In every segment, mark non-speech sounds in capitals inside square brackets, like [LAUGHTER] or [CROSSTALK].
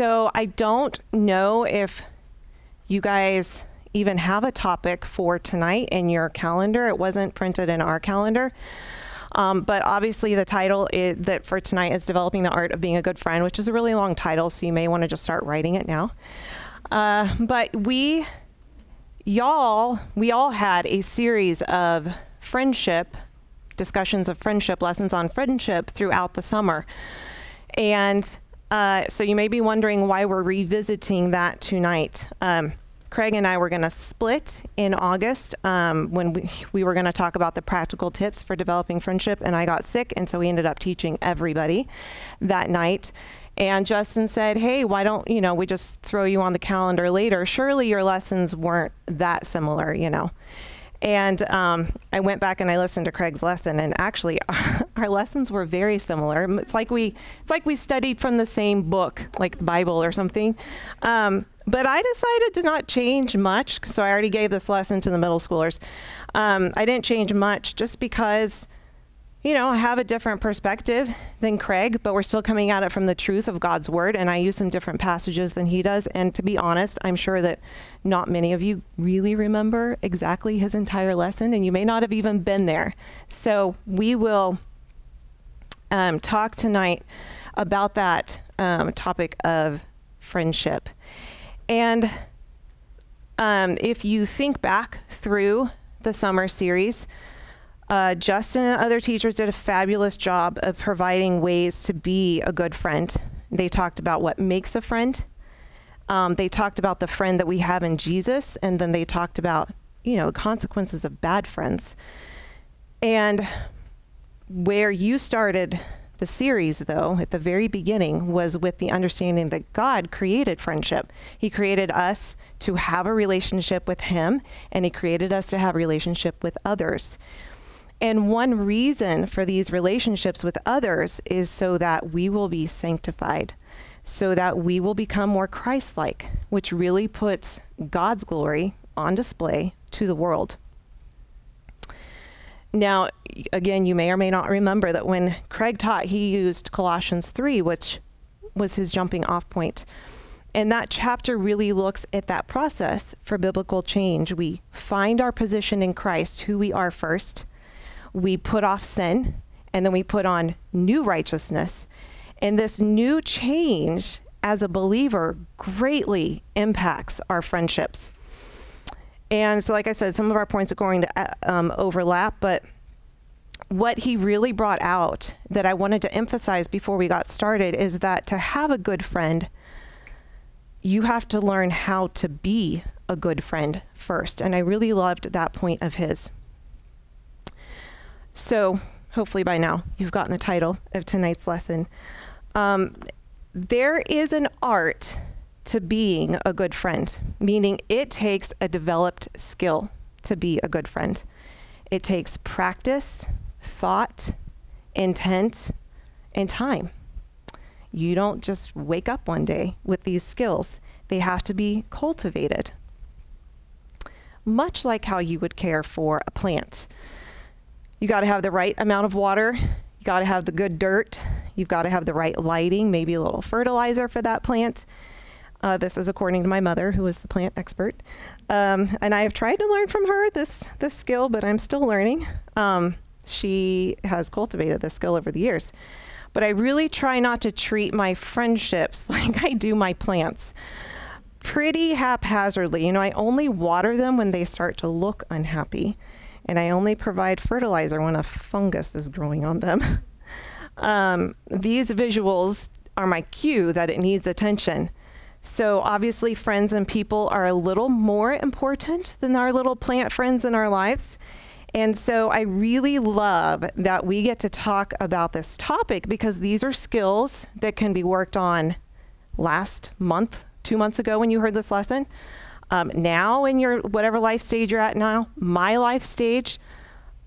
So I don't know if you guys even have a topic for tonight in your calendar. It wasn't printed in our calendar. Um, but obviously, the title is, that for tonight is Developing the Art of Being a Good Friend, which is a really long title, so you may want to just start writing it now. Uh, but we, y'all, we all had a series of friendship discussions of friendship, lessons on friendship throughout the summer. And uh, so you may be wondering why we're revisiting that tonight. Um, Craig and I were going to split in August um, when we, we were going to talk about the practical tips for developing friendship, and I got sick, and so we ended up teaching everybody that night. And Justin said, Hey, why don't, you know, we just throw you on the calendar later? Surely your lessons weren't that similar, you know. And um, I went back and I listened to Craig's lesson, and actually, [LAUGHS] our lessons were very similar. It's like we, it's like we studied from the same book, like the Bible or something. Um, but I decided to not change much, so I already gave this lesson to the middle schoolers. Um, I didn't change much just because you know, have a different perspective than Craig, but we're still coming at it from the truth of God's word. And I use some different passages than he does. And to be honest, I'm sure that not many of you really remember exactly his entire lesson, and you may not have even been there. So we will um, talk tonight about that um, topic of friendship. And um, if you think back through the summer series, uh, Justin and other teachers did a fabulous job of providing ways to be a good friend. They talked about what makes a friend. Um, they talked about the friend that we have in Jesus, and then they talked about, you know, the consequences of bad friends. And where you started the series, though, at the very beginning, was with the understanding that God created friendship. He created us to have a relationship with Him, and He created us to have a relationship with others. And one reason for these relationships with others is so that we will be sanctified, so that we will become more Christ like, which really puts God's glory on display to the world. Now, again, you may or may not remember that when Craig taught, he used Colossians 3, which was his jumping off point. And that chapter really looks at that process for biblical change. We find our position in Christ, who we are first we put off sin and then we put on new righteousness. And this new change as a believer greatly impacts our friendships. And so, like I said, some of our points are going to uh, um, overlap, but what he really brought out that I wanted to emphasize before we got started is that to have a good friend, you have to learn how to be a good friend first. And I really loved that point of his. So, hopefully by now you've gotten the title of tonight's lesson. Um, there is an art to being a good friend, meaning it takes a developed skill to be a good friend. It takes practice, thought, intent, and time. You don't just wake up one day with these skills, they have to be cultivated. Much like how you would care for a plant. You got to have the right amount of water. You got to have the good dirt. You've got to have the right lighting, maybe a little fertilizer for that plant. Uh, this is according to my mother, who is the plant expert. Um, and I have tried to learn from her this, this skill, but I'm still learning. Um, she has cultivated this skill over the years. But I really try not to treat my friendships [LAUGHS] like I do my plants pretty haphazardly. You know, I only water them when they start to look unhappy and I only provide fertilizer when a fungus is growing on them. [LAUGHS] um, these visuals are my cue that it needs attention. So obviously, friends and people are a little more important than our little plant friends in our lives. And so I really love that we get to talk about this topic because these are skills that can be worked on last month, two months ago when you heard this lesson um, now in your whatever life stage you're at now, my life stage,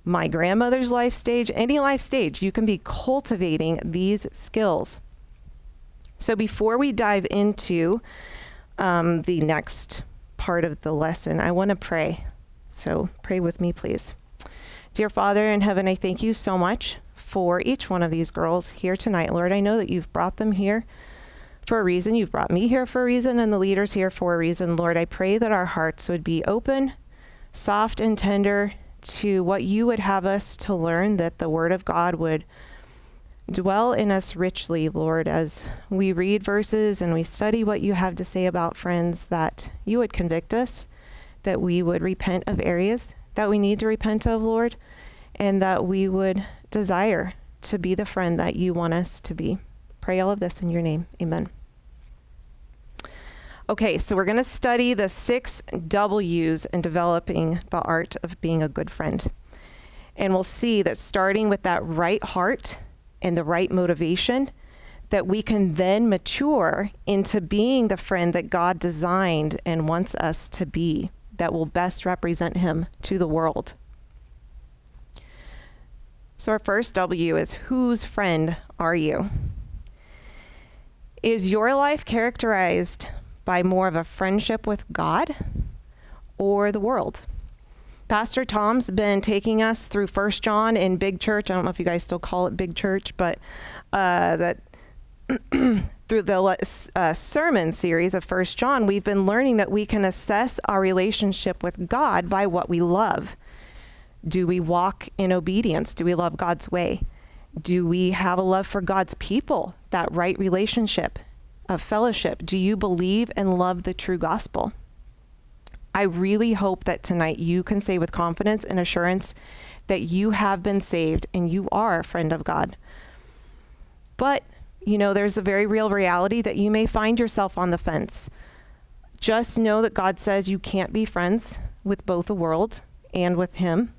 my grandmother's life stage, any life stage, you can be cultivating these skills. So before we dive into um, the next part of the lesson, I want to pray. So pray with me, please. Dear Father in heaven, I thank you so much for each one of these girls here tonight. Lord, I know that you've brought them here for a reason. You've brought me here for a reason and the leaders here for a reason. Lord, I pray that our hearts would be open, soft, and tender to what you would have us to learn, that the Word of God would dwell in us richly, Lord, as we read verses and we study what you have to say about friends, that you would convict us, that we would repent of areas that we need to repent of, Lord, and that we would desire to be the friend that you want us to be. Pray all of this in your name. Amen. Okay, so we're going to study the six W's in developing the art of being a good friend. And we'll see that starting with that right heart and the right motivation, that we can then mature into being the friend that God designed and wants us to be, that will best represent Him to the world. So, our first W is whose friend are you? Is your life characterized by more of a friendship with God or the world? Pastor Tom's been taking us through First John in Big Church. I don't know if you guys still call it Big Church, but uh, that [CLEARS THROAT] through the uh, sermon series of First John, we've been learning that we can assess our relationship with God by what we love. Do we walk in obedience? Do we love God's way? Do we have a love for God's people? That right relationship of fellowship. Do you believe and love the true gospel? I really hope that tonight you can say with confidence and assurance that you have been saved and you are a friend of God. But, you know, there's a very real reality that you may find yourself on the fence. Just know that God says you can't be friends with both the world and with Him.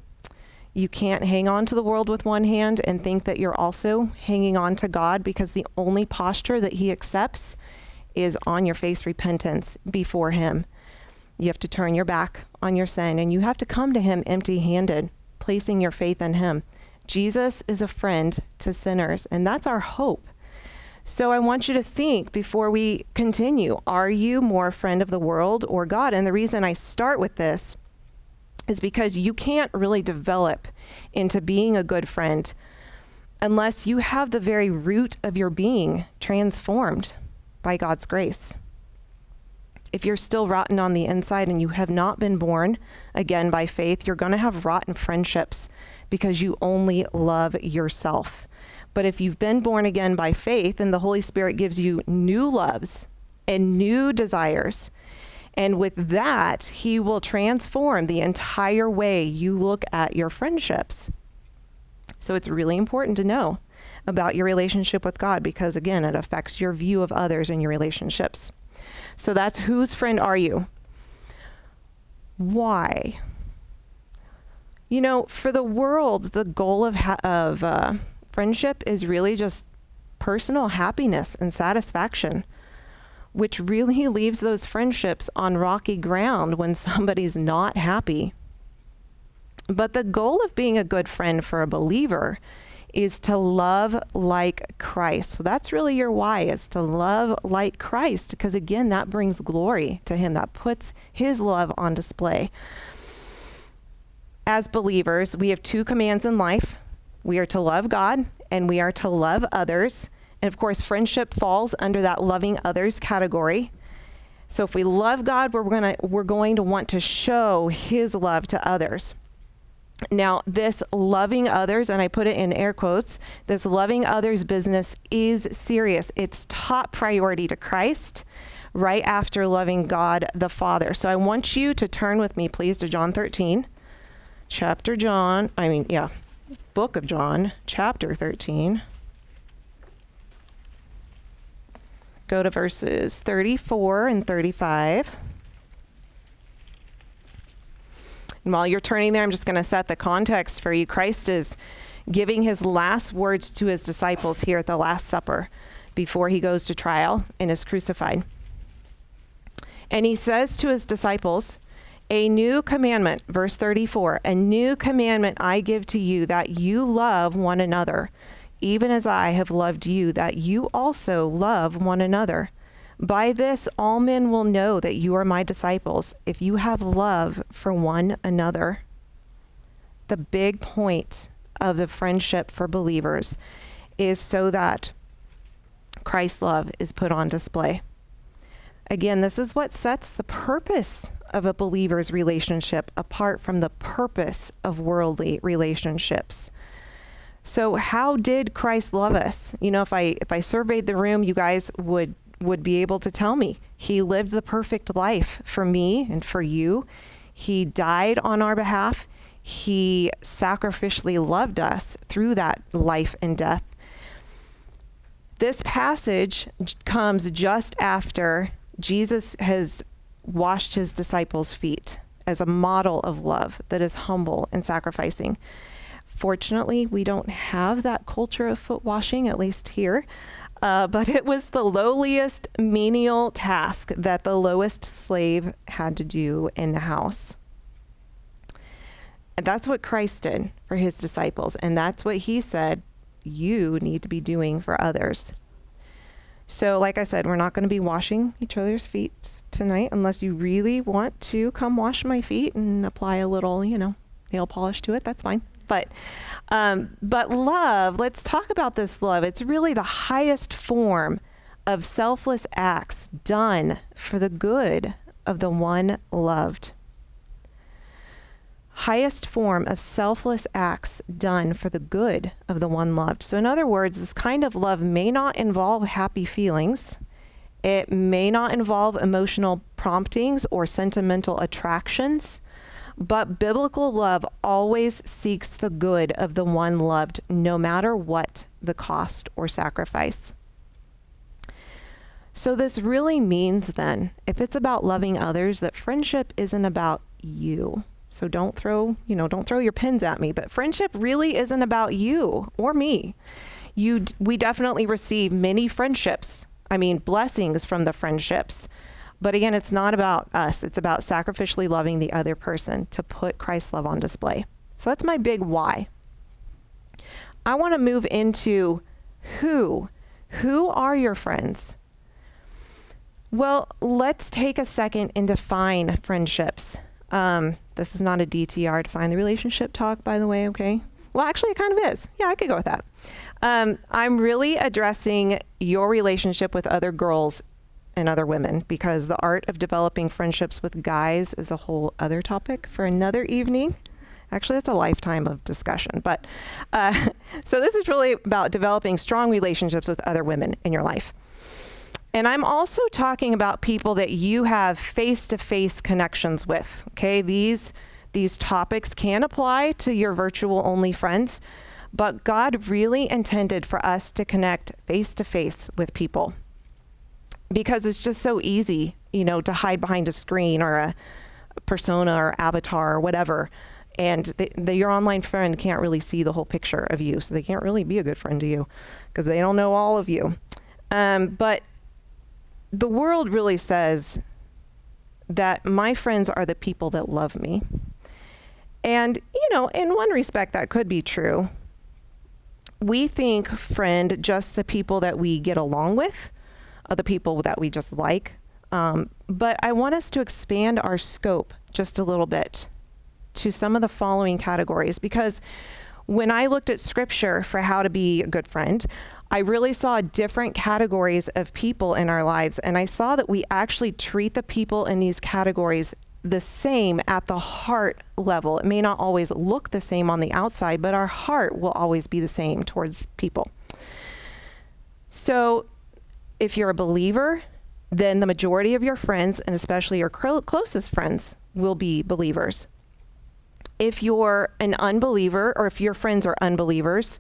You can't hang on to the world with one hand and think that you're also hanging on to God because the only posture that He accepts is on your face repentance before Him. You have to turn your back on your sin and you have to come to Him empty handed, placing your faith in Him. Jesus is a friend to sinners, and that's our hope. So I want you to think before we continue are you more a friend of the world or God? And the reason I start with this is because you can't really develop into being a good friend unless you have the very root of your being transformed by God's grace if you're still rotten on the inside and you have not been born again by faith, you're going to have rotten friendships because you only love yourself. But if you've been born again by faith and the Holy Spirit gives you new loves and new desires, and with that, He will transform the entire way you look at your friendships. So it's really important to know about your relationship with God because, again, it affects your view of others and your relationships. So that's whose friend are you? Why? You know, for the world, the goal of ha- of uh, friendship is really just personal happiness and satisfaction, which really [LAUGHS] leaves those friendships on rocky ground when somebody's not happy. But the goal of being a good friend for a believer is to love like Christ. So that's really your why is to love like Christ because again that brings glory to him that puts his love on display. As believers, we have two commands in life. We are to love God and we are to love others. And of course, friendship falls under that loving others category. So if we love God, we're going to we're going to want to show his love to others. Now, this loving others, and I put it in air quotes, this loving others business is serious. It's top priority to Christ right after loving God the Father. So I want you to turn with me, please, to John 13, chapter John, I mean, yeah, book of John, chapter 13. Go to verses 34 and 35. And while you're turning there, I'm just going to set the context for you. Christ is giving his last words to his disciples here at the Last Supper before he goes to trial and is crucified. And he says to his disciples, A new commandment, verse 34, a new commandment I give to you that you love one another, even as I have loved you, that you also love one another. By this, all men will know that you are my disciples if you have love for one another. The big point of the friendship for believers is so that Christ's love is put on display. Again, this is what sets the purpose of a believer's relationship apart from the purpose of worldly relationships. So how did Christ love us? You know, if I if I surveyed the room, you guys would would be able to tell me. He lived the perfect life for me and for you. He died on our behalf. He sacrificially loved us through that life and death. This passage comes just after Jesus has washed his disciples' feet as a model of love that is humble and sacrificing. Fortunately, we don't have that culture of foot washing, at least here. Uh, but it was the lowliest menial task that the lowest slave had to do in the house. And that's what Christ did for his disciples. And that's what he said you need to be doing for others. So, like I said, we're not going to be washing each other's feet tonight unless you really want to come wash my feet and apply a little, you know, nail polish to it. That's fine. But, um, but love. Let's talk about this love. It's really the highest form of selfless acts done for the good of the one loved highest form of selfless acts done for the good of the one loved. So, in other words, this kind of love may not involve happy feelings, it may not involve emotional promptings or sentimental attractions. But biblical love always seeks the good of the one loved, no matter what the cost or sacrifice. So, this really means then, if it's about loving others, that friendship isn't about you. So don't throw, you know, don't throw your pins at me. But friendship really isn't about you or me. You, we definitely receive many friendships. I mean, blessings from the friendships. But again, it's not about us. It's about sacrificially loving the other person to put Christ's love on display. So that's my big why. I want to move into who. Who are your friends? Well, let's take a second and define friendships. Um, this is not a DTR, define the relationship talk, by the way, okay? Well, actually, it kind of is. Yeah, I could go with that. Um, I'm really addressing your relationship with other girls and other women because the art of developing friendships with guys is a whole other topic for another evening. Actually, it's a lifetime of discussion. But uh, [LAUGHS] so this is really about developing strong relationships with other women in your life. And I'm also talking about people that you have face-to-face connections with. Okay, these these topics can apply to your virtual only friends, but God really intended for us to connect face to face with people. Because it's just so easy, you know, to hide behind a screen or a persona or avatar or whatever. And the, the, your online friend can't really see the whole picture of you, so they can't really be a good friend to you because they don't know all of you. Um, but the world really says that my friends are the people that love me. And, you know, in one respect, that could be true. We think friend just the people that we get along with, the people that we just like. Um, but I want us to expand our scope just a little bit to some of the following categories because when I looked at scripture for how to be a good friend, I really saw different categories of people in our lives. And I saw that we actually treat the people in these categories the same at the heart level. It may not always look the same on the outside, but our heart will always be the same towards people. So if you're a believer, then the majority of your friends, and especially your closest friends, will be believers. If you're an unbeliever, or if your friends are unbelievers,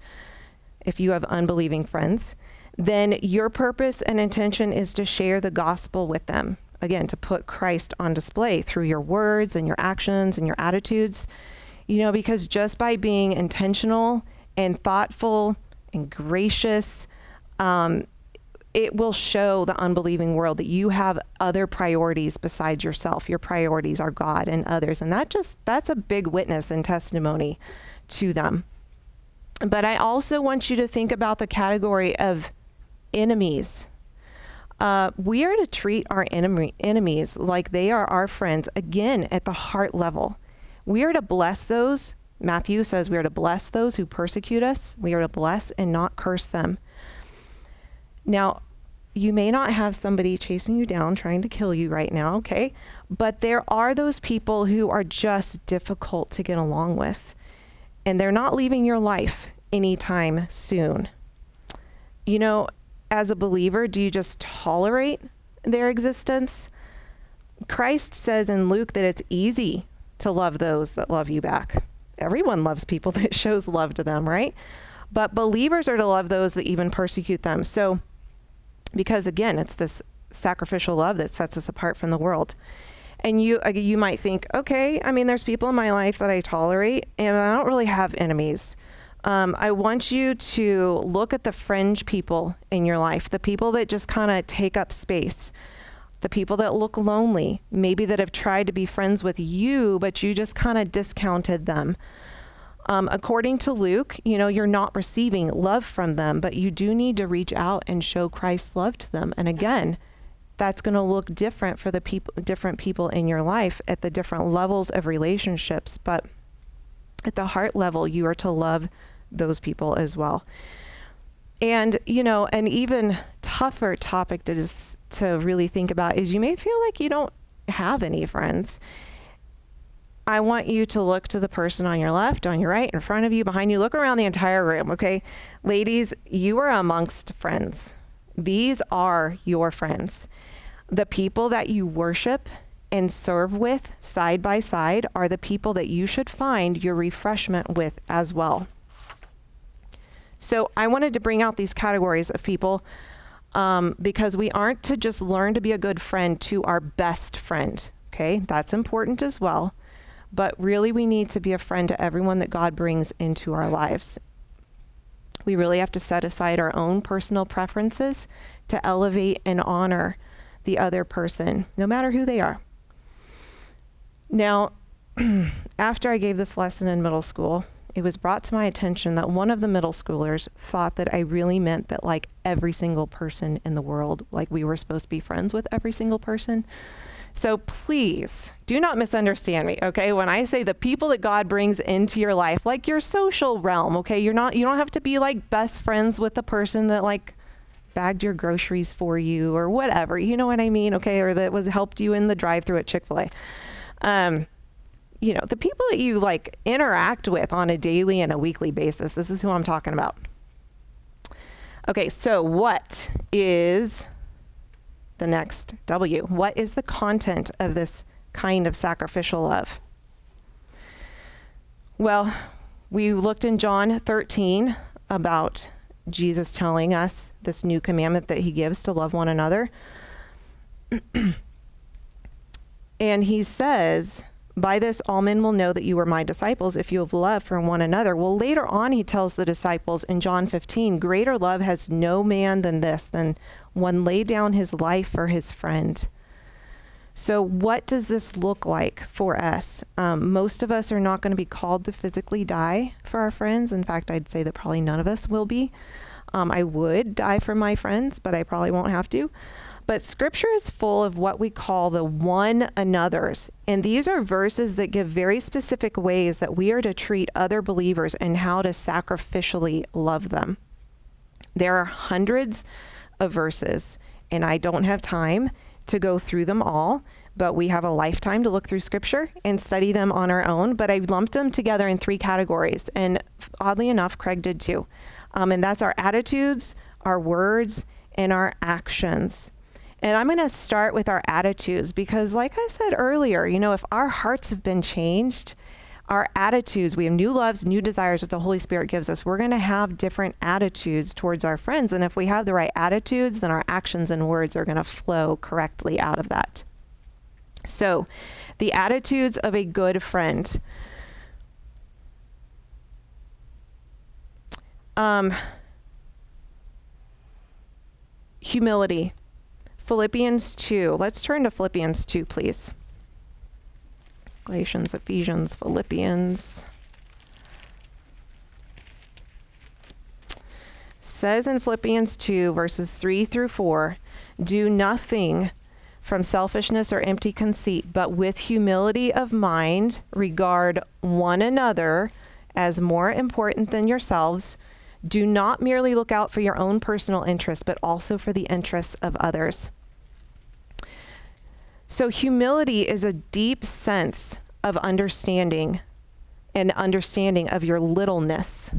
if you have unbelieving friends, then your purpose and intention is to share the gospel with them. Again, to put Christ on display through your words and your actions and your attitudes. You know, because just by being intentional and thoughtful and gracious, um, it will show the unbelieving world that you have other priorities besides yourself. Your priorities are God and others. And that just, that's a big witness and testimony to them. But I also want you to think about the category of enemies. Uh, we are to treat our enemy, enemies like they are our friends, again, at the heart level. We are to bless those. Matthew says we are to bless those who persecute us. We are to bless and not curse them. Now, you may not have somebody chasing you down trying to kill you right now, okay? But there are those people who are just difficult to get along with, and they're not leaving your life anytime soon. You know, as a believer, do you just tolerate their existence? Christ says in Luke that it's easy to love those that love you back. Everyone loves people [LAUGHS] that shows love to them, right? But believers are to love those that even persecute them. So, because again, it's this sacrificial love that sets us apart from the world. And you uh, you might think, okay, I mean, there's people in my life that I tolerate, and I don't really have enemies. Um, I want you to look at the fringe people in your life, the people that just kind of take up space, the people that look lonely, maybe that have tried to be friends with you, but you just kind of discounted them. Um, according to Luke, you know, you're not receiving love from them, but you do need to reach out and show Christ's love to them. And again, that's going to look different for the people, different people in your life at the different levels of relationships. But at the heart level, you are to love those people as well. And, you know, an even tougher topic to just, to really think about is you may feel like you don't have any friends. I want you to look to the person on your left, on your right, in front of you, behind you. Look around the entire room, okay? Ladies, you are amongst friends. These are your friends. The people that you worship and serve with side by side are the people that you should find your refreshment with as well. So I wanted to bring out these categories of people um, because we aren't to just learn to be a good friend to our best friend. Okay, that's important as well but really we need to be a friend to everyone that God brings into our lives. We really have to set aside our own personal preferences to elevate and honor the other person, no matter who they are. Now, [CLEARS THROAT] after I gave this lesson in middle school, it was brought to my attention that one of the middle schoolers thought that I really meant that, like, every single person in the world, like, we were supposed to be friends with every single person. So please do not misunderstand me, okay? When I say the people that God brings into your life, like your social realm, okay? You're not you don't have to be like best friends with the person that like bagged your groceries for you or whatever. You know what I mean? Okay? Or that was helped you in the drive-through at Chick-fil-A. Um you know, the people that you like interact with on a daily and a weekly basis. This is who I'm talking about. Okay, so what is the next W. What is the content of this kind of sacrificial love? Well, we looked in John 13 about Jesus telling us this new commandment that he gives to love one another. [CLEARS THROAT] and he says, By this, all men will know that you are my disciples if you have love for one another. Well, later on, he tells the disciples in John 15, Greater love has no man than this, than one lay down his life for his friend. So, what does this look like for us? Um, most of us are not going to be called to physically die for our friends. In fact, I'd say that probably none of us will be. Um, I would die for my friends, but I probably won't have to. But scripture is full of what we call the one another's. And these are verses that give very specific ways that we are to treat other believers and how to sacrificially love them. There are hundreds of verses, and I don't have time to go through them all, but we have a lifetime to look through scripture and study them on our own. But I lumped them together in three categories, and oddly enough, Craig did too. Um, and that's our attitudes, our words, and our actions. And I'm going to start with our attitudes because, like I said earlier, you know, if our hearts have been changed, our attitudes, we have new loves, new desires that the Holy Spirit gives us. We're going to have different attitudes towards our friends. And if we have the right attitudes, then our actions and words are going to flow correctly out of that. So, the attitudes of a good friend. Um, humility. Philippians 2. Let's turn to Philippians 2, please. Galatians, Ephesians, Philippians. Says in Philippians 2, verses 3 through 4 do nothing from selfishness or empty conceit, but with humility of mind regard one another as more important than yourselves. Do not merely look out for your own personal interests, but also for the interests of others. So, humility is a deep sense of understanding and understanding of your littleness.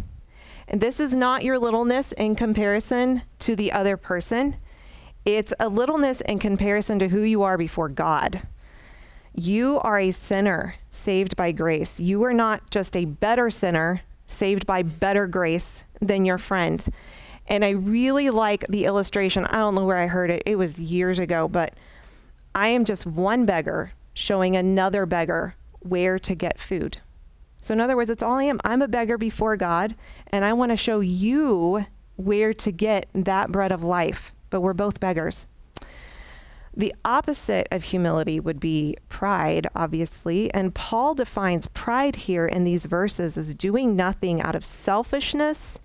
And this is not your littleness in comparison to the other person, it's a littleness in comparison to who you are before God. You are a sinner saved by grace. You are not just a better sinner saved by better grace than your friend. And I really like the illustration. I don't know where I heard it, it was years ago, but I am just one beggar showing another beggar where to get food. So, in other words, it's all I am. I'm a beggar before God, and I want to show you where to get that bread of life. But we're both beggars. The opposite of humility would be pride, obviously. And Paul defines pride here in these verses as doing nothing out of selfishness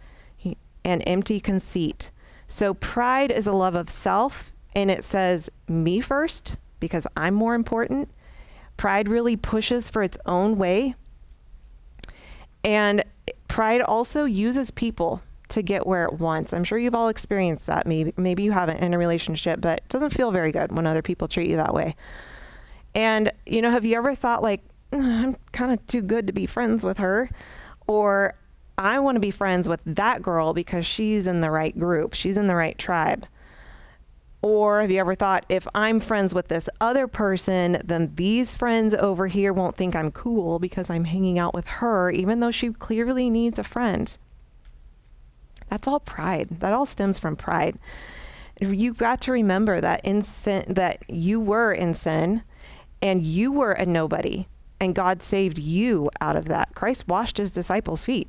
and empty conceit. So, pride is a love of self, and it says, me first, because I'm more important. Pride really pushes for its own way and pride also uses people to get where it wants. I'm sure you've all experienced that. Maybe maybe you haven't in a relationship, but it doesn't feel very good when other people treat you that way. And you know, have you ever thought like I'm kind of too good to be friends with her or I want to be friends with that girl because she's in the right group, she's in the right tribe. Or have you ever thought, if I'm friends with this other person, then these friends over here won't think I'm cool because I'm hanging out with her, even though she clearly needs a friend? That's all pride. That all stems from pride. You've got to remember that in sin, that you were in sin and you were a nobody, and God saved you out of that. Christ washed his disciples' feet.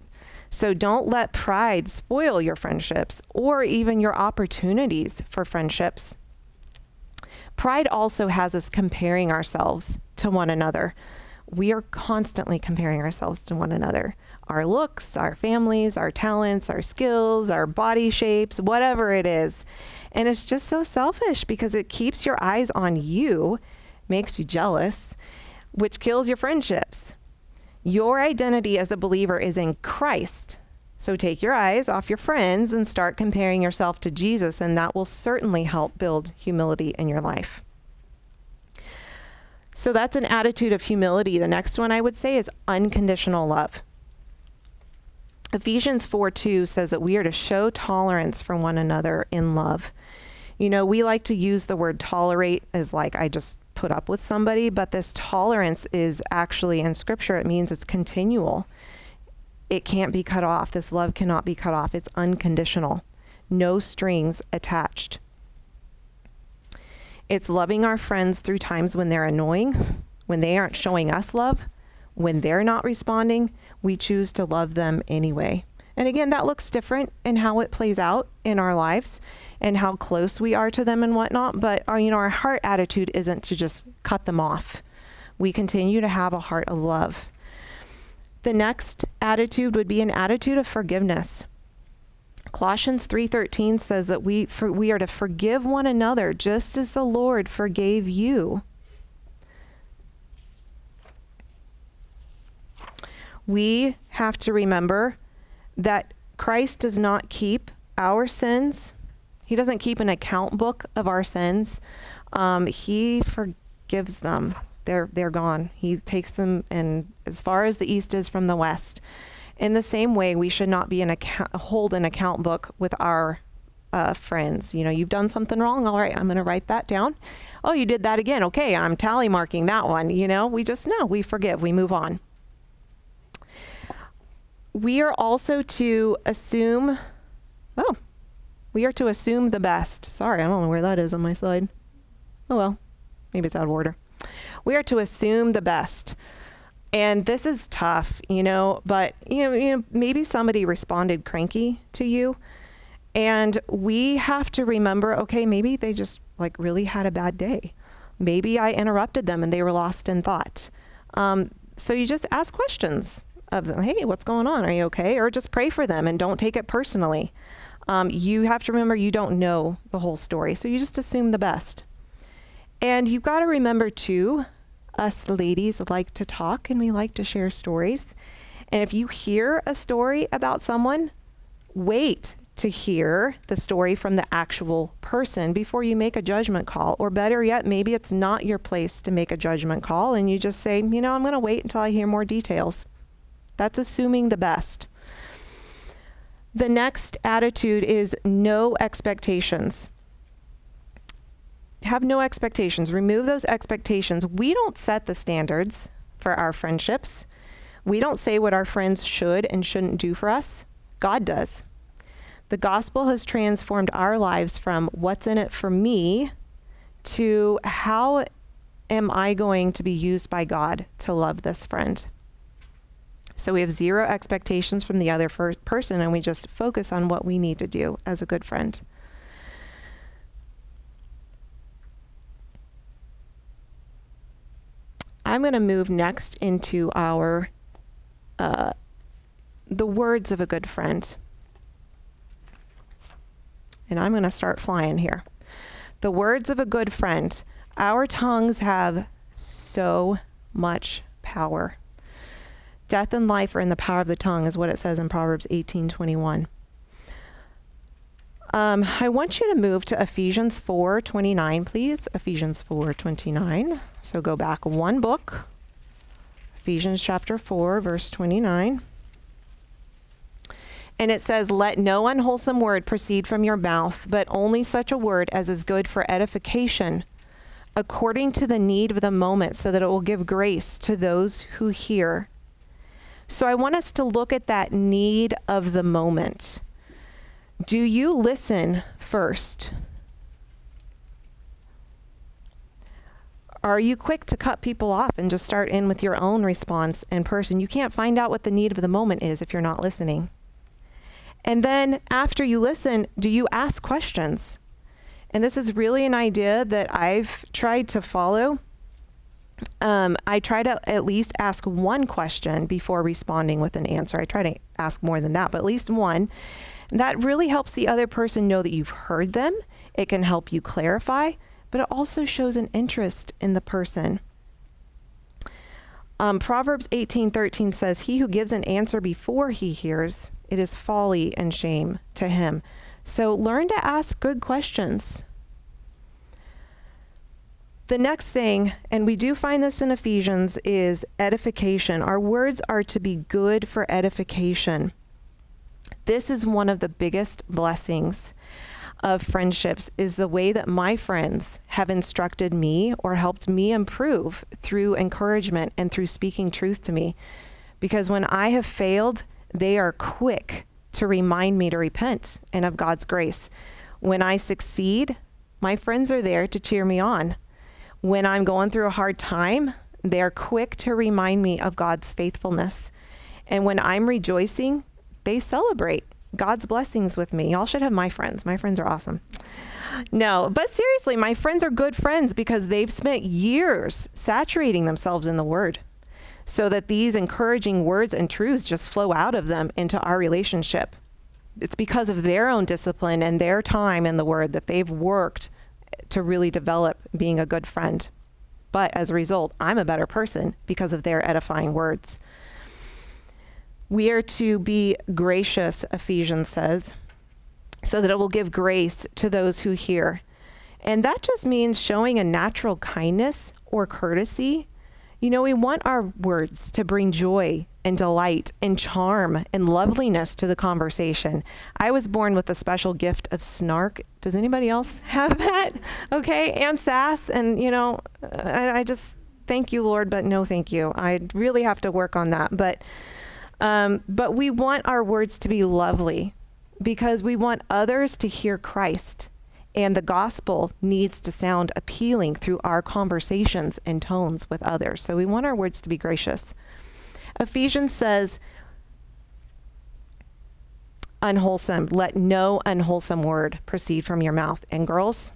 So don't let pride spoil your friendships or even your opportunities for friendships. Pride also has us comparing ourselves to one another. We are constantly comparing ourselves to one another. Our looks, our families, our talents, our skills, our body shapes, whatever it is. And it's just so selfish because it keeps your eyes on you, makes you jealous, which kills your friendships. Your identity as a believer is in Christ. So take your eyes off your friends and start comparing yourself to Jesus, and that will certainly help build humility in your life. So that's an attitude of humility. The next one I would say is unconditional love. Ephesians 4 2 says that we are to show tolerance for one another in love. You know, we like to use the word tolerate as like, I just put up with somebody, but this tolerance is actually in scripture, it means it's continual. It can't be cut off. This love cannot be cut off. It's unconditional, no strings attached. It's loving our friends through times when they're annoying, when they aren't showing us love, when they're not responding. We choose to love them anyway. And again, that looks different in how it plays out in our lives and how close we are to them and whatnot. But our, uh, you know, our heart attitude isn't to just cut them off. We continue to have a heart of love. The next attitude would be an attitude of forgiveness. Colossians 3:13 says that we for, we are to forgive one another just as the Lord forgave you. We have to remember that Christ does not keep our sins he doesn't keep an account book of our sins. Um, he forgives them. They're they're gone. He takes them and as far as the east is from the west. In the same way, we should not be an account hold an account book with our uh, friends. You know, you've done something wrong. All right, I'm going to write that down. Oh, you did that again. Okay, I'm tally marking that one. You know, we just know we forgive. We move on. We are also to assume. Oh, we are to assume the best. Sorry, I don't know where that is on my slide. Oh well, maybe it's out of order. We are to assume the best. And this is tough, you know, but you know, you know, maybe somebody responded cranky to you. And we have to remember, okay, maybe they just like really had a bad day. Maybe I interrupted them and they were lost in thought. Um, so you just ask questions of them, hey, what's going on? Are you okay? Or just pray for them and don't take it personally um, you have to remember you don't know the whole story. So you just assume the best. And you've got to remember, too, us ladies like to talk and we like to share stories. And if you hear a story about someone, wait to hear the story from the actual person before you make a judgment call. Or better yet, maybe it's not your place to make a judgment call and you just say, you know, I'm going to wait until I hear more details. That's assuming the best. The next attitude is no expectations. Have no expectations. Remove those expectations. We don't set the standards for our friendships. We don't say what our friends should and shouldn't do for us. God does. The gospel has transformed our lives from what's in it for me to how am I going to be used by God to love this friend? So we have zero expectations from the other person and we just focus on what we need to do as a good friend. I'm going to move next into our uh, the words of a good friend. And I'm going to start flying here. The words of a good friend. Our tongues have so much power. Death and life are in the power of the tongue, is what it says in Proverbs 18:21. Um, I want you to move to Ephesians 4:29, please. Ephesians 4:29. So go back one book. Ephesians chapter 4, verse 29. And it says, Let no unwholesome word proceed from your mouth, but only such a word as is good for edification, according to the need of the moment, so that it will give grace to those who hear. So I want us to look at that need of the moment. Do you listen first? Are you quick to cut people off and just start in with your own response in person? You can't find out what the need of the moment is if you're not listening. And then after you listen, do you ask questions? And this is really an idea that I've tried to follow um, I try to at least ask one question before responding with an answer. I try to ask more than that, but at least one. That really helps the other person know that you've heard them. It can help you clarify, but it also shows an interest in the person. Um, Proverbs 18:13 says, "He who gives an answer before he hears, it is folly and shame to him." So learn to ask good questions. The next thing, and we do find this in Ephesians, is edification. Our words are to be good for edification. This is one of the biggest blessings of friendships is the way that my friends have instructed me or helped me improve through encouragement and through speaking truth to me. Because when I have failed, they are quick to remind me to repent and of God's grace. When I succeed, my friends are there to cheer me on. When I'm going through a hard time, they're quick to remind me of God's faithfulness. And when I'm rejoicing, they celebrate God's blessings with me. Y'all should have my friends. My friends are awesome. No, but seriously, my friends are good friends because they've spent years saturating themselves in the Word so that these encouraging words and truths just flow out of them into our relationship. It's because of their own discipline and their time in the Word that they've worked to really develop being a good friend. But as a result, I'm a better person because of their edifying words. We are to be gracious, Ephesians says, so that it will give grace to those who hear. And that just means showing a natural kindness or courtesy. You know, we want our words to bring joy and delight and charm and loveliness to the conversation. I was born with a special gift of snark. Does anybody else [LAUGHS] have that? Okay, and sass. And, you know, I, I just thank you, Lord, but no thank you. I really have to work on that. But, um, but we want our words to be lovely because we want others to hear Christ. And the gospel needs to sound appealing through our conversations and tones with others. So we want our words to be gracious. Ephesians says, unwholesome, let no unwholesome word proceed from your mouth. And girls,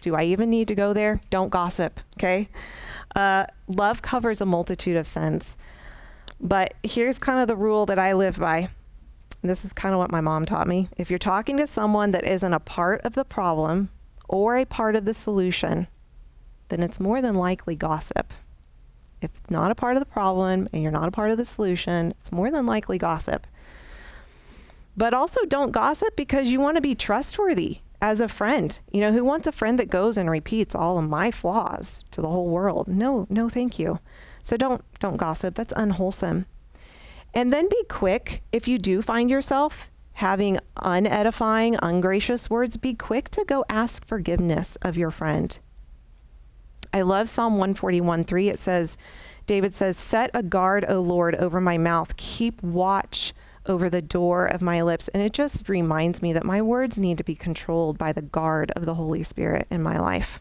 do I even need to go there? Don't gossip, okay? Uh, love covers a multitude of sins. But here's kind of the rule that I live by. This is kind of what my mom taught me. If you're talking to someone that isn't a part of the problem or a part of the solution, then it's more than likely gossip. If it's not a part of the problem and you're not a part of the solution, it's more than likely gossip. But also don't gossip because you want to be trustworthy as a friend. You know, who wants a friend that goes and repeats all of my flaws to the whole world? No, no, thank you. So don't don't gossip. That's unwholesome. And then be quick if you do find yourself having unedifying, ungracious words, be quick to go ask forgiveness of your friend. I love Psalm 141 3. It says, David says, Set a guard, O Lord, over my mouth. Keep watch over the door of my lips. And it just reminds me that my words need to be controlled by the guard of the Holy Spirit in my life.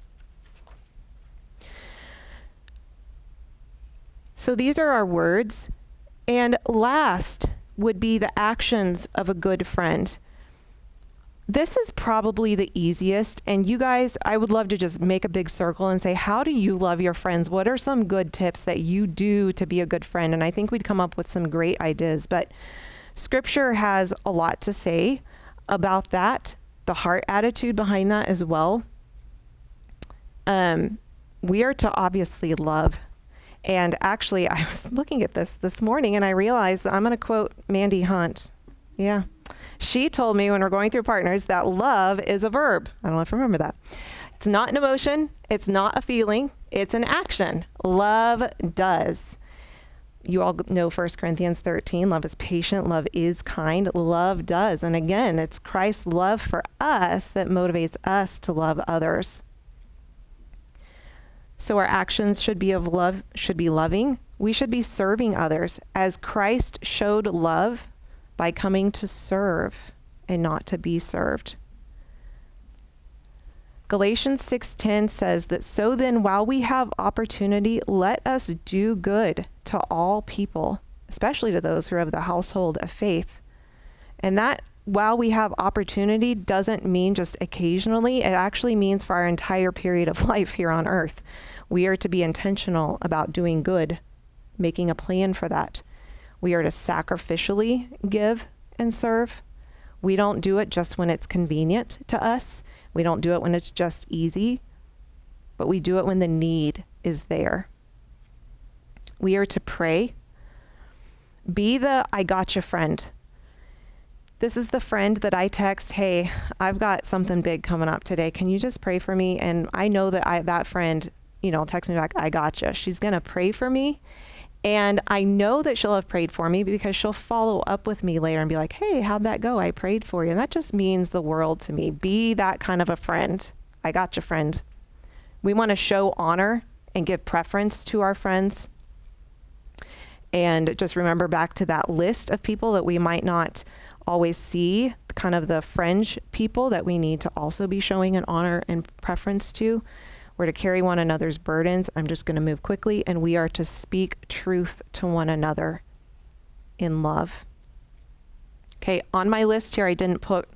So these are our words. And last would be the actions of a good friend. This is probably the easiest. And you guys, I would love to just make a big circle and say, How do you love your friends? What are some good tips that you do to be a good friend? And I think we'd come up with some great ideas. But scripture has a lot to say about that, the heart attitude behind that as well. Um, we are to obviously love and actually, [LAUGHS] I was looking at this this morning and I realized that I'm going to quote Mandy Hunt. Yeah. She told me when we're going through partners that love is a verb. I don't know if you remember that. It's not an emotion, it's not a feeling, it's an action. Love does. You all know 1 Corinthians 13 love is patient, love is kind, love does. And again, it's Christ's love for us that motivates us to love others. So our actions should be of love, should be loving. We should be serving others as Christ showed love by coming to serve and not to be served. Galatians 6:10 says that so then while we have opportunity let us do good to all people especially to those who are of the household of faith. And that while we have opportunity doesn't mean just occasionally, it actually means for our entire period of [LAUGHS] life here on earth. We are to be intentional about doing good, making a plan for that. We are to sacrificially give and serve. We don't do it just when it's convenient to us. We don't do it when it's just easy, but we do it when the need is there. We are to pray. Be the I gotcha friend. This is the friend that I text, "Hey, I've got something big coming up today. Can you just pray for me?" And I know that I that friend you know, text me back, I gotcha. She's going to pray for me. And I know that she'll have prayed for me because she'll follow up with me later and be like, hey, how'd that go? I prayed for you. And that just means the world to me. Be that kind of a friend. I got you, friend. We want to show honor and give preference to our friends. And just remember back to that list of people that we might not always see, kind of the fringe people that we need to also be showing an honor and preference to. We're to carry one another's burdens. I'm just going to move quickly. And we are to speak truth to one another in love. Okay, on my list here, I didn't put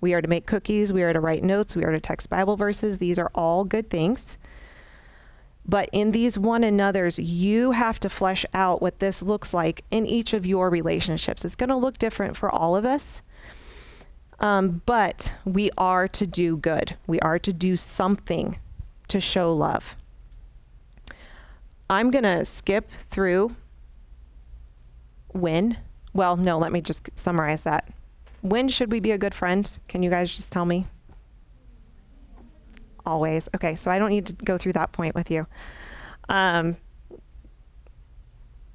we are to make cookies, we are to write notes, we are to text Bible verses. These are all good things. But in these one another's, you have to flesh out what this looks like in each of your relationships. It's going to look different for all of us. Um, but we are to do good. We are to do something to show love. I'm going to skip through when. Well, no, let me just summarize that. When should we be a good friend? Can you guys just tell me? Always. Okay, so I don't need to go through that point with you. Um,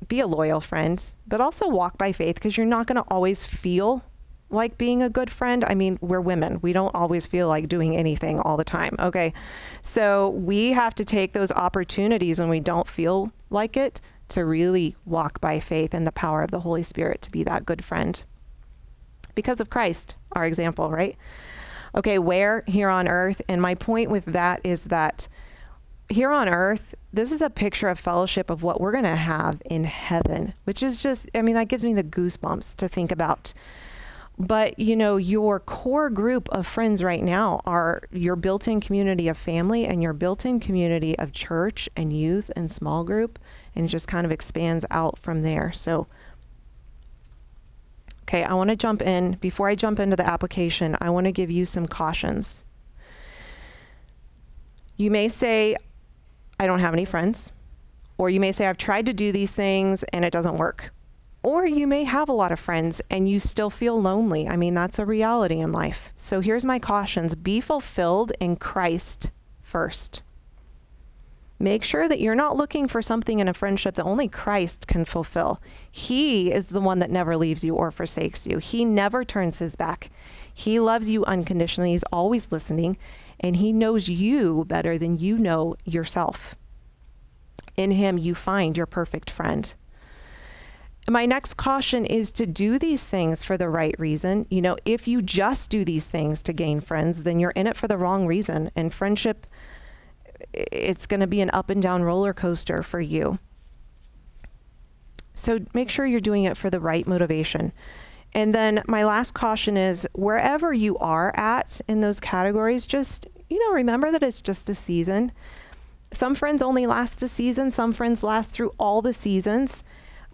be a loyal friend, but also walk by faith because you're not going to always feel like being a good friend. I mean, we're women. We don't always feel like doing anything all the time. Okay. So we have to take those opportunities when we don't feel like it to really walk by faith and the power of the Holy Spirit to be that good friend. Because of Christ, our example, right? Okay, where here on earth? And my point with that is that here on earth, this is a picture of fellowship of what we're going to have in heaven, which is just, I mean, that gives me the goosebumps to think about but you know, your core group of friends right now are your built-in community of family and your built-in community of church and youth and small group, and it just kind of expands out from there. So, okay, I want to jump in before I jump into the application. I want to give you some cautions. You may say, "I don't have any friends," or you may say, "I've tried to do these things and it doesn't work." Or you may have a lot of friends and you still feel lonely. I mean, that's a reality in life. So here's my cautions be fulfilled in Christ first. Make sure that you're not looking for something in a friendship that only Christ can fulfill. He is the one that never leaves you or forsakes you. He never turns his back. He loves you unconditionally. He's always listening, and he knows you better than you know yourself. In him, you find your perfect friend. My next caution is to do these things for the right reason. You know, if you just do these things to gain friends, then you're in it for the wrong reason. And friendship, it's going to be an up and down roller coaster for you. So make sure you're doing it for the right motivation. And then my last caution is wherever you are at in those categories, just, you know, remember that it's just a season. Some friends only last a season, some friends last through all the seasons.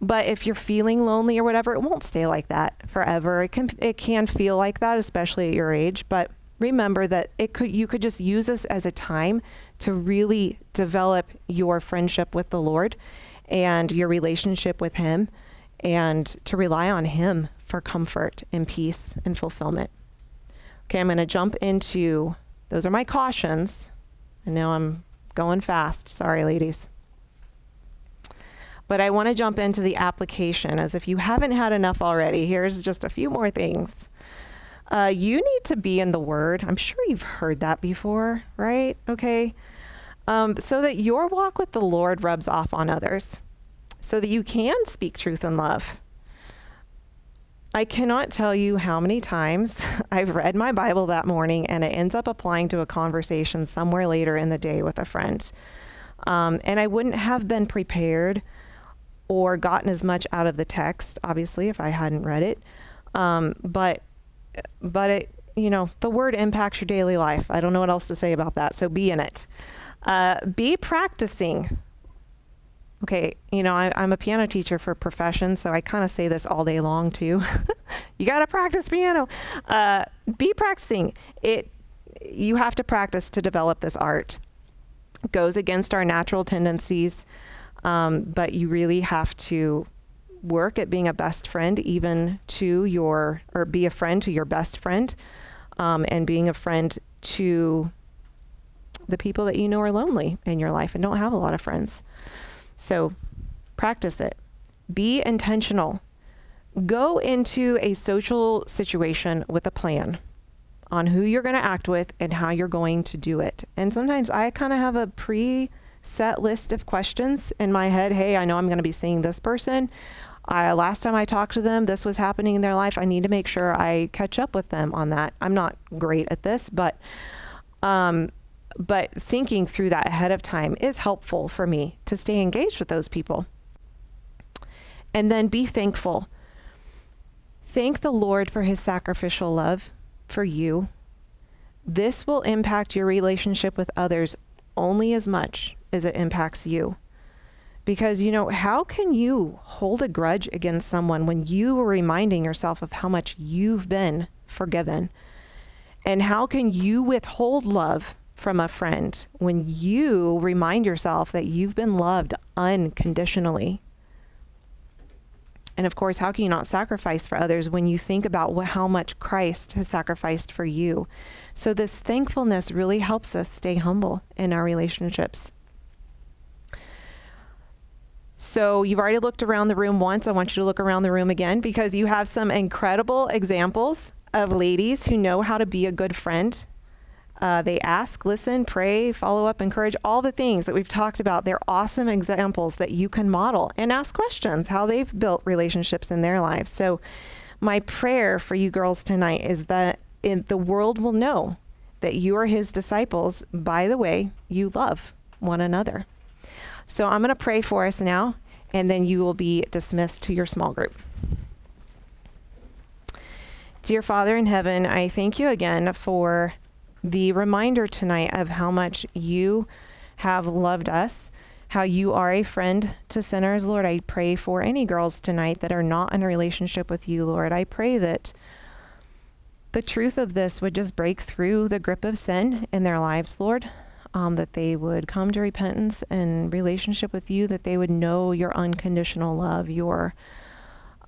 But if you're feeling lonely or whatever, it won't stay like that forever. It can it can feel like that, especially at your age. But remember that it could you could just use this as a time to really develop your friendship with the Lord and your relationship with Him and to rely on Him for comfort and peace and fulfillment. Okay, I'm going to jump into those are my cautions. I know I'm going fast. Sorry, ladies. But I want to jump into the application as if you haven't had enough already. Here's just a few more things. Uh, you need to be in the Word. I'm sure you've heard that before, right? Okay. Um, so that your walk with the Lord rubs off on others, so that you can speak truth and love. I cannot tell you how many times [LAUGHS] I've read my Bible that morning and it ends up applying to a conversation somewhere later in the day with a friend. Um, and I wouldn't have been prepared or gotten as much out of the text, obviously, if I hadn't read it. Um, but, but it, you know, the word impacts your daily life. I don't know what else to say about that. So be in it. Uh, be practicing. Okay, you know, I, am a piano teacher for profession, so I kind of say this all day long too. [LAUGHS] you got to practice piano. Uh, be practicing. It. You have to practice to develop this art. Goes against our natural tendencies. Um, but you really have to work at being a best friend, even to your, or be a friend to your best friend, um, and being a friend to the people that you know are lonely in your life and don't have a lot of friends. So practice it. Be intentional. Go into a social situation with a plan on who you're going to act with and how you're going to do it. And sometimes I kind of have a pre set list of questions in my head. Hey, I know I'm going to be seeing this person. Uh, last time I talked to them, this was happening in their life. I need to make sure I catch up with them on that. I'm not great at this, but um, but thinking through that ahead of time is helpful for me to stay engaged with those people. And then be thankful. Thank the Lord for his sacrificial love for you. This will impact your relationship with others only as much as it impacts you. Because, you know, how can you hold a grudge against someone when you are reminding yourself of how much you've been forgiven? And how can you withhold love from a friend when you remind yourself that you've been loved unconditionally? And of course, how can you not sacrifice for others when you think about how much Christ has sacrificed for you? So, this thankfulness really helps us stay humble in our relationships. So you've already looked around the room once. I want you to look around the room again because you have some incredible examples of ladies who know how to be a good friend. Uh, they ask, listen, pray, follow up, encourage, all the things that we've talked about. They're awesome examples that you can model and ask questions how they've built relationships in their lives. So, my prayer for you girls tonight is that the world will know that you are his disciples by the way you love one another. So I'm going to pray for us now, and then you will be dismissed to your small group. Dear Father in heaven, I thank you again for the reminder tonight of how much you have loved us, how you are a friend to sinners. Lord, I pray for any girls tonight that are not in a relationship with you, Lord. I pray that the truth of this would just break through the grip of sin in their lives, Lord um, that they would come to repentance and relationship with you, that they would know your unconditional love, your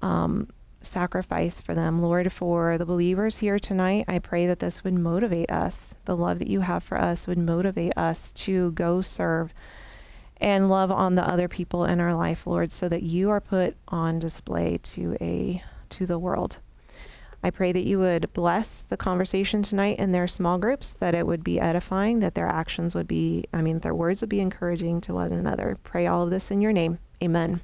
um, sacrifice for them. Lord, for the believers here tonight, I pray that this would motivate us. The love that you have for us would motivate us to go serve and love on the other people in our life, Lord, so that you are put on display to a to the world. I pray that you would bless the conversation tonight in their small groups, that it would be edifying, that their actions would be, I mean, their words would be encouraging to one another. Pray all of this in your name. Amen.